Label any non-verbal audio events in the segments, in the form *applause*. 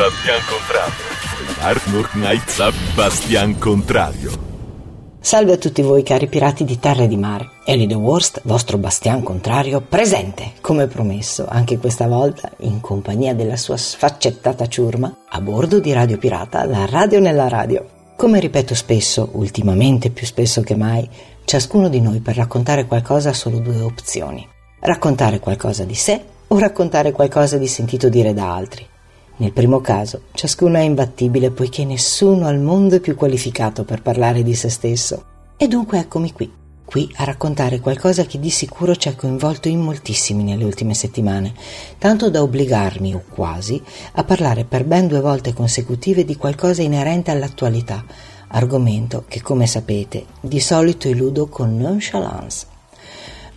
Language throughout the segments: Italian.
Bastian Contrario. Arnold Knight Bastian Contrario. Salve a tutti voi cari pirati di terra e di mare. Eli the Worst, vostro bastian contrario, presente, come promesso, anche questa volta in compagnia della sua sfaccettata ciurma, a bordo di Radio Pirata, la radio nella radio. Come ripeto spesso, ultimamente più spesso che mai, ciascuno di noi per raccontare qualcosa ha solo due opzioni. Raccontare qualcosa di sé o raccontare qualcosa di sentito dire da altri. Nel primo caso, ciascuno è imbattibile poiché nessuno al mondo è più qualificato per parlare di se stesso. E dunque eccomi qui, qui a raccontare qualcosa che di sicuro ci ha coinvolto in moltissimi nelle ultime settimane, tanto da obbligarmi, o quasi, a parlare per ben due volte consecutive di qualcosa inerente all'attualità, argomento che, come sapete, di solito eludo con nonchalance.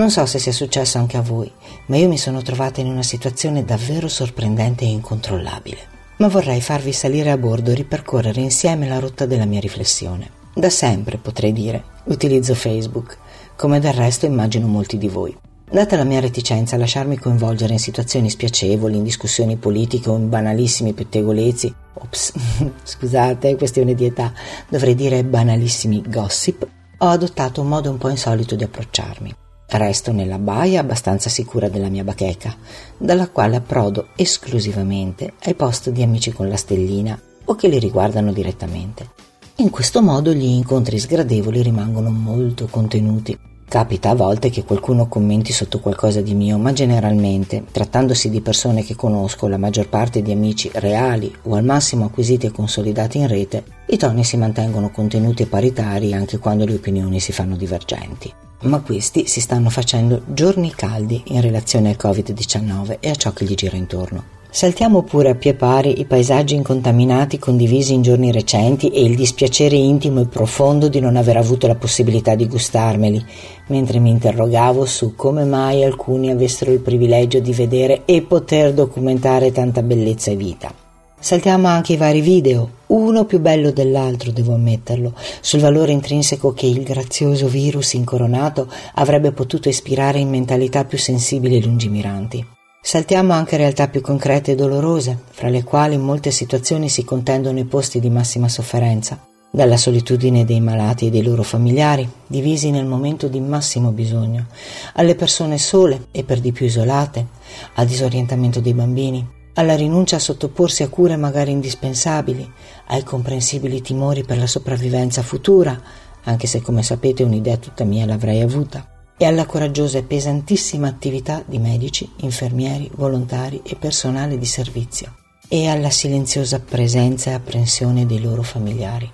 Non so se sia successo anche a voi, ma io mi sono trovata in una situazione davvero sorprendente e incontrollabile. Ma vorrei farvi salire a bordo e ripercorrere insieme la rotta della mia riflessione. Da sempre, potrei dire, utilizzo Facebook, come del resto immagino molti di voi. Data la mia reticenza a lasciarmi coinvolgere in situazioni spiacevoli, in discussioni politiche o in banalissimi pettegolezzi, ops, *laughs* scusate, questione di età, dovrei dire banalissimi gossip, ho adottato un modo un po' insolito di approcciarmi. Resto nella baia abbastanza sicura della mia bacheca, dalla quale approdo esclusivamente ai post di amici con la stellina o che li riguardano direttamente. In questo modo gli incontri sgradevoli rimangono molto contenuti. Capita a volte che qualcuno commenti sotto qualcosa di mio, ma generalmente, trattandosi di persone che conosco, la maggior parte di amici reali o al massimo acquisiti e consolidati in rete, i toni si mantengono contenuti e paritari anche quando le opinioni si fanno divergenti ma questi si stanno facendo giorni caldi in relazione al Covid-19 e a ciò che gli gira intorno. Saltiamo pure a pie pari i paesaggi incontaminati condivisi in giorni recenti e il dispiacere intimo e profondo di non aver avuto la possibilità di gustarmeli, mentre mi interrogavo su come mai alcuni avessero il privilegio di vedere e poter documentare tanta bellezza e vita. Saltiamo anche i vari video, uno più bello dell'altro, devo ammetterlo, sul valore intrinseco che il grazioso virus incoronato avrebbe potuto ispirare in mentalità più sensibili e lungimiranti. Saltiamo anche realtà più concrete e dolorose, fra le quali in molte situazioni si contendono i posti di massima sofferenza, dalla solitudine dei malati e dei loro familiari, divisi nel momento di massimo bisogno, alle persone sole e per di più isolate, al disorientamento dei bambini, alla rinuncia a sottoporsi a cure magari indispensabili, ai comprensibili timori per la sopravvivenza futura, anche se come sapete un'idea tutta mia l'avrei avuta, e alla coraggiosa e pesantissima attività di medici, infermieri, volontari e personale di servizio, e alla silenziosa presenza e apprensione dei loro familiari,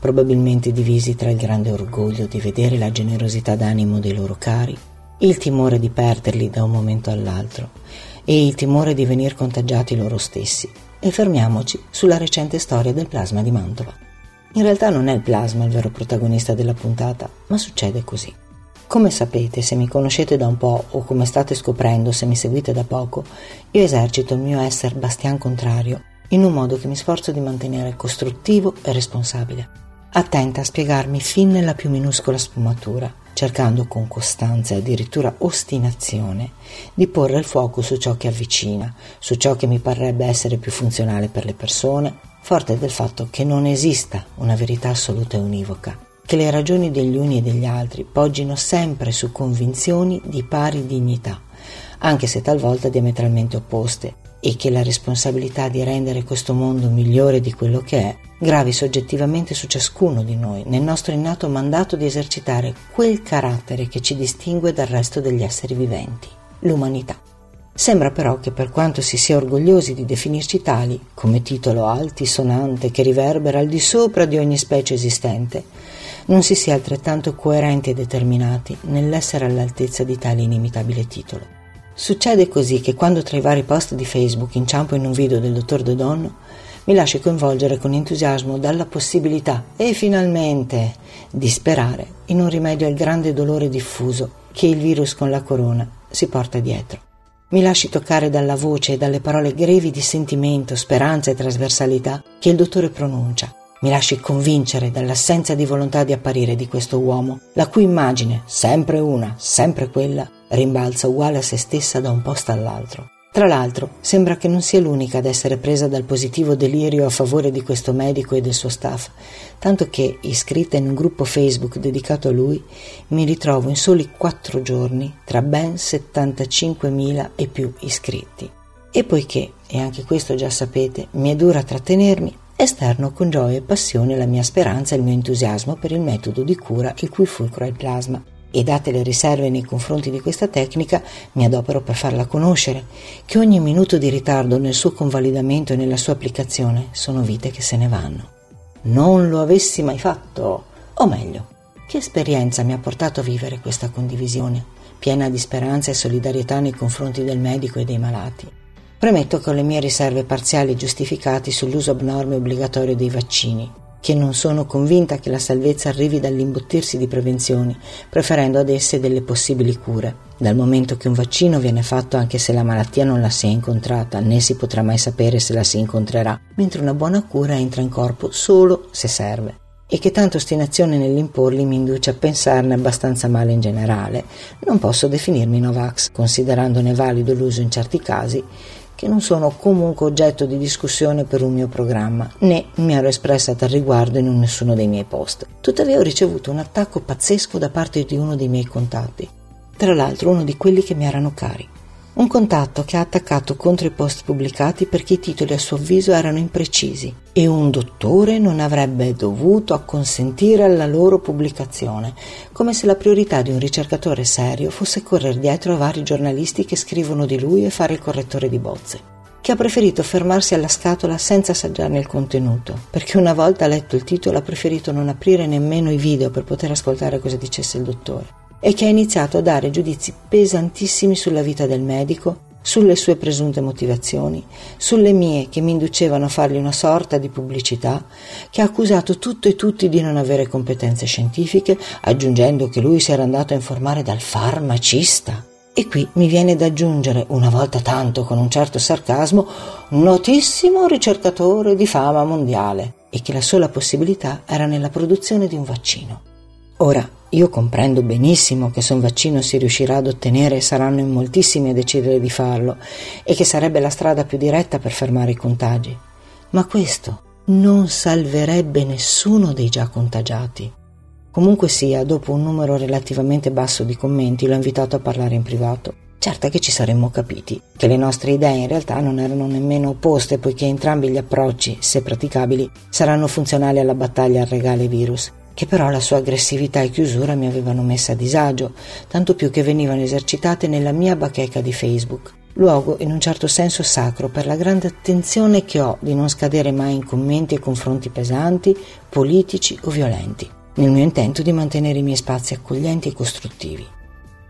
probabilmente divisi tra il grande orgoglio di vedere la generosità d'animo dei loro cari, il timore di perderli da un momento all'altro, e il timore di venir contagiati loro stessi. E fermiamoci sulla recente storia del plasma di Mantova. In realtà non è il plasma il vero protagonista della puntata, ma succede così. Come sapete, se mi conoscete da un po' o come state scoprendo se mi seguite da poco, io esercito il mio essere bastian contrario in un modo che mi sforzo di mantenere costruttivo e responsabile, attenta a spiegarmi fin nella più minuscola sfumatura cercando con costanza e addirittura ostinazione di porre il fuoco su ciò che avvicina, su ciò che mi parrebbe essere più funzionale per le persone, forte del fatto che non esista una verità assoluta e univoca, che le ragioni degli uni e degli altri poggino sempre su convinzioni di pari dignità, anche se talvolta diametralmente opposte, e che la responsabilità di rendere questo mondo migliore di quello che è gravi soggettivamente su ciascuno di noi, nel nostro innato mandato di esercitare quel carattere che ci distingue dal resto degli esseri viventi, l'umanità. Sembra però che per quanto si sia orgogliosi di definirci tali, come titolo altisonante che riverbera al di sopra di ogni specie esistente, non si sia altrettanto coerenti e determinati nell'essere all'altezza di tale inimitabile titolo. Succede così che quando tra i vari post di Facebook inciampo in un video del dottor Dodon, mi lascio coinvolgere con entusiasmo dalla possibilità, e finalmente, di sperare in un rimedio al grande dolore diffuso che il virus con la corona si porta dietro. Mi lasci toccare dalla voce e dalle parole grevi di sentimento, speranza e trasversalità che il dottore pronuncia. Mi lasci convincere dall'assenza di volontà di apparire di questo uomo, la cui immagine, sempre una, sempre quella, rimbalza uguale a se stessa da un posto all'altro, Tra l'altro, sembra che non sia l'unica ad essere presa dal positivo delirio a favore di questo medico e del suo staff, tanto che, iscritta in un gruppo Facebook dedicato a lui, mi ritrovo in soli quattro giorni tra ben 75.000 e più iscritti. E poiché, e anche questo già sapete, mi è dura trattenermi, esterno con gioia e passione la mia speranza e il mio entusiasmo per il metodo di cura il cui fulcro è il plasma e date le riserve nei confronti di questa tecnica, mi adopero per farla conoscere, che ogni minuto di ritardo nel suo convalidamento e nella sua applicazione sono vite che se ne vanno. Non lo avessi mai fatto, o meglio, che esperienza mi ha portato a vivere questa condivisione, piena di speranza e solidarietà nei confronti del medico e dei malati. Premetto che ho le mie riserve parziali giustificate sull'uso abnorme e obbligatorio dei vaccini, che non sono convinta che la salvezza arrivi dall'imbottirsi di prevenzioni, preferendo ad esse delle possibili cure. Dal momento che un vaccino viene fatto anche se la malattia non la si è incontrata, né si potrà mai sapere se la si incontrerà, mentre una buona cura entra in corpo solo se serve. E che tanta ostinazione nell'imporli mi induce a pensarne abbastanza male in generale, non posso definirmi Novax, considerandone valido l'uso in certi casi, che non sono comunque oggetto di discussione per un mio programma, né mi ero espressa tal riguardo in nessuno dei miei post. Tuttavia ho ricevuto un attacco pazzesco da parte di uno dei miei contatti, tra l'altro uno di quelli che mi erano cari. Un contatto che ha attaccato contro i post pubblicati perché i titoli a suo avviso erano imprecisi e un dottore non avrebbe dovuto acconsentire alla loro pubblicazione, come se la priorità di un ricercatore serio fosse correre dietro a vari giornalisti che scrivono di lui e fare il correttore di bozze che ha preferito fermarsi alla scatola senza assaggiarne il contenuto, perché una volta letto il titolo ha preferito non aprire nemmeno i video per poter ascoltare cosa dicesse il dottore e che ha iniziato a dare giudizi pesantissimi sulla vita del medico, sulle sue presunte motivazioni, sulle mie che mi inducevano a fargli una sorta di pubblicità, che ha accusato tutto e tutti di non avere competenze scientifiche, aggiungendo che lui si era andato a informare dal farmacista. E qui mi viene da aggiungere, una volta tanto con un certo sarcasmo, notissimo ricercatore di fama mondiale, e che la sola possibilità era nella produzione di un vaccino. Ora, io comprendo benissimo che se un vaccino si riuscirà ad ottenere saranno in moltissimi a decidere di farlo e che sarebbe la strada più diretta per fermare i contagi, ma questo non salverebbe nessuno dei già contagiati. Comunque sia, dopo un numero relativamente basso di commenti l'ho invitato a parlare in privato. Certa che ci saremmo capiti, che le nostre idee in realtà non erano nemmeno opposte, poiché entrambi gli approcci, se praticabili, saranno funzionali alla battaglia al regale virus che però la sua aggressività e chiusura mi avevano messa a disagio, tanto più che venivano esercitate nella mia bacheca di Facebook, luogo in un certo senso sacro per la grande attenzione che ho di non scadere mai in commenti e confronti pesanti, politici o violenti, nel mio intento di mantenere i miei spazi accoglienti e costruttivi.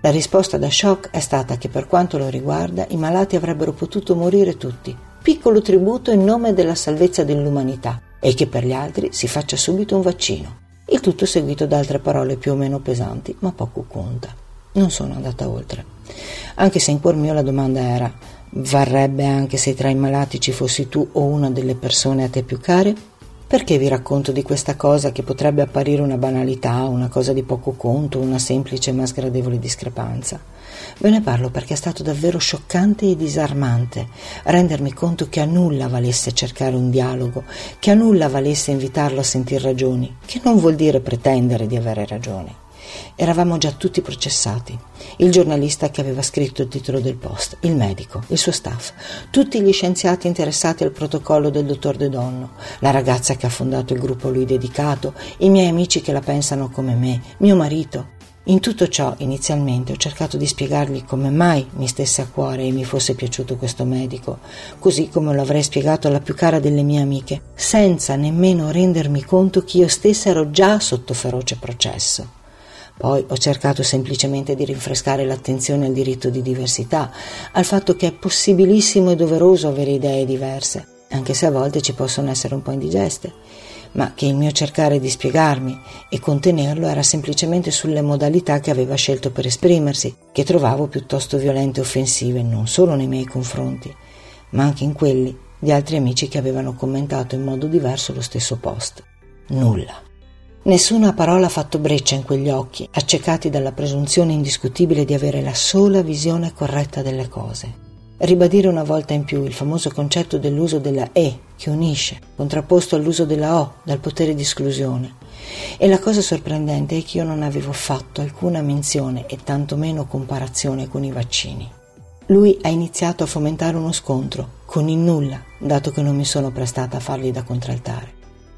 La risposta da shock è stata che per quanto lo riguarda i malati avrebbero potuto morire tutti, piccolo tributo in nome della salvezza dell'umanità, e che per gli altri si faccia subito un vaccino. Il tutto seguito da altre parole più o meno pesanti, ma poco conta. Non sono andata oltre. Anche se in cuor mio la domanda era: varrebbe anche se tra i malati ci fossi tu o una delle persone a te più care? Perché vi racconto di questa cosa che potrebbe apparire una banalità, una cosa di poco conto, una semplice ma sgradevole discrepanza? Ve ne parlo perché è stato davvero scioccante e disarmante rendermi conto che a nulla valesse cercare un dialogo, che a nulla valesse invitarlo a sentir ragioni, che non vuol dire pretendere di avere ragione. Eravamo già tutti processati. Il giornalista che aveva scritto il titolo del post, il medico, il suo staff, tutti gli scienziati interessati al protocollo del dottor De Donno, la ragazza che ha fondato il gruppo lui dedicato, i miei amici che la pensano come me, mio marito, in tutto ciò, inizialmente, ho cercato di spiegargli come mai mi stesse a cuore e mi fosse piaciuto questo medico, così come lo avrei spiegato alla più cara delle mie amiche, senza nemmeno rendermi conto che io stessa ero già sotto feroce processo. Poi ho cercato semplicemente di rinfrescare l'attenzione al diritto di diversità, al fatto che è possibilissimo e doveroso avere idee diverse, anche se a volte ci possono essere un po' indigeste ma che il mio cercare di spiegarmi e contenerlo era semplicemente sulle modalità che aveva scelto per esprimersi, che trovavo piuttosto violente e offensive non solo nei miei confronti, ma anche in quelli di altri amici che avevano commentato in modo diverso lo stesso post. Nulla. Nessuna parola ha fatto breccia in quegli occhi, accecati dalla presunzione indiscutibile di avere la sola visione corretta delle cose. Ribadire una volta in più il famoso concetto dell'uso della E che unisce, contrapposto all'uso della O dal potere di esclusione. E la cosa sorprendente è che io non avevo fatto alcuna menzione e tantomeno comparazione con i vaccini. Lui ha iniziato a fomentare uno scontro con il nulla, dato che non mi sono prestata a fargli da contraltare.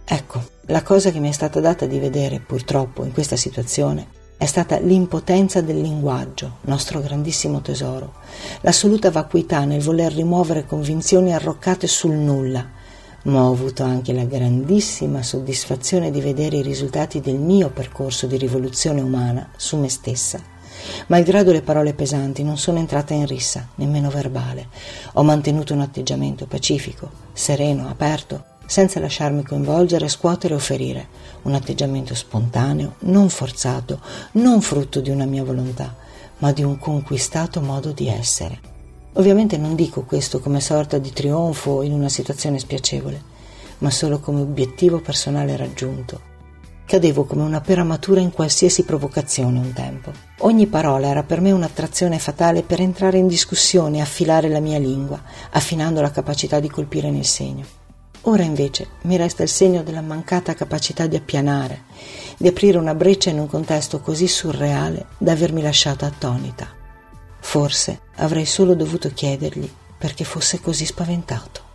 Ecco, la cosa che mi è stata data di vedere purtroppo in questa situazione è stata l'impotenza del linguaggio, nostro grandissimo tesoro, l'assoluta vacuità nel voler rimuovere convinzioni arroccate sul nulla, ma ho avuto anche la grandissima soddisfazione di vedere i risultati del mio percorso di rivoluzione umana su me stessa. Malgrado le parole pesanti, non sono entrata in rissa, nemmeno verbale. Ho mantenuto un atteggiamento pacifico, sereno, aperto, senza lasciarmi coinvolgere, scuotere o ferire, un atteggiamento spontaneo, non forzato, non frutto di una mia volontà, ma di un conquistato modo di essere. Ovviamente non dico questo come sorta di trionfo in una situazione spiacevole, ma solo come obiettivo personale raggiunto. Cadevo come una pera matura in qualsiasi provocazione un tempo. Ogni parola era per me un'attrazione fatale per entrare in discussione e affilare la mia lingua, affinando la capacità di colpire nel segno. Ora invece mi resta il segno della mancata capacità di appianare, di aprire una breccia in un contesto così surreale da avermi lasciata attonita. Forse avrei solo dovuto chiedergli perché fosse così spaventato.